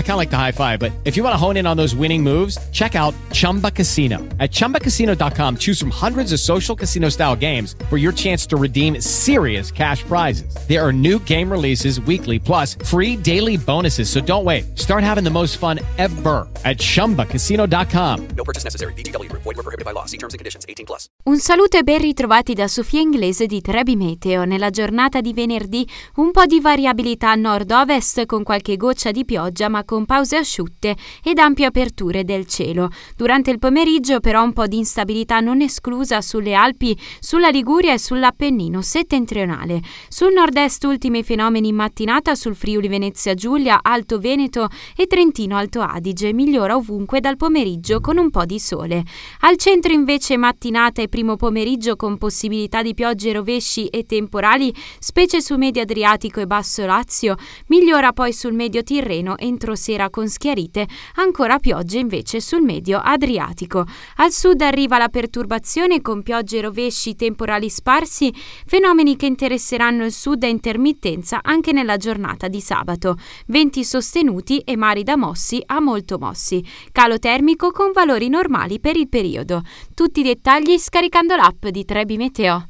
I kind of like the high five, but if you want to hone in on those winning moves, check out Chumba Casino. At ChumbaCasino.com, choose from hundreds of social casino style games for your chance to redeem serious cash prizes. There are new game releases weekly, plus free daily bonuses. So don't wait. Start having the most fun ever at ChumbaCasino.com. No purchase necessary. VGW. Void were prohibited by law. See terms and conditions. 18 plus. Un saluto e ben ritrovati da Sofia Inglese di 3B Meteo. Nella giornata di venerdì un po' di variabilità nord-ovest con qualche goccia di pioggia ma con pause asciutte ed ampie aperture del cielo. Durante il pomeriggio però un po' di instabilità non esclusa sulle Alpi, sulla Liguria e sull'Appennino settentrionale. Sul nord-est ultimi fenomeni in mattinata sul Friuli Venezia Giulia, Alto Veneto e Trentino Alto Adige. Migliora ovunque dal pomeriggio con un po' di sole. Al centro invece mattinata e primo pomeriggio con possibilità di piogge rovesci e temporali, specie su medio Adriatico e Basso Lazio migliora poi sul medio Tirreno entro sera con schiarite, ancora piogge invece sul medio Adriatico. Al sud arriva la perturbazione con piogge e rovesci temporali sparsi, fenomeni che interesseranno il sud a intermittenza anche nella giornata di sabato. Venti sostenuti e mari da mossi a molto mossi. Calo termico con valori normali per il periodo. Tutti i dettagli scaricando l'app di Trebi Meteo.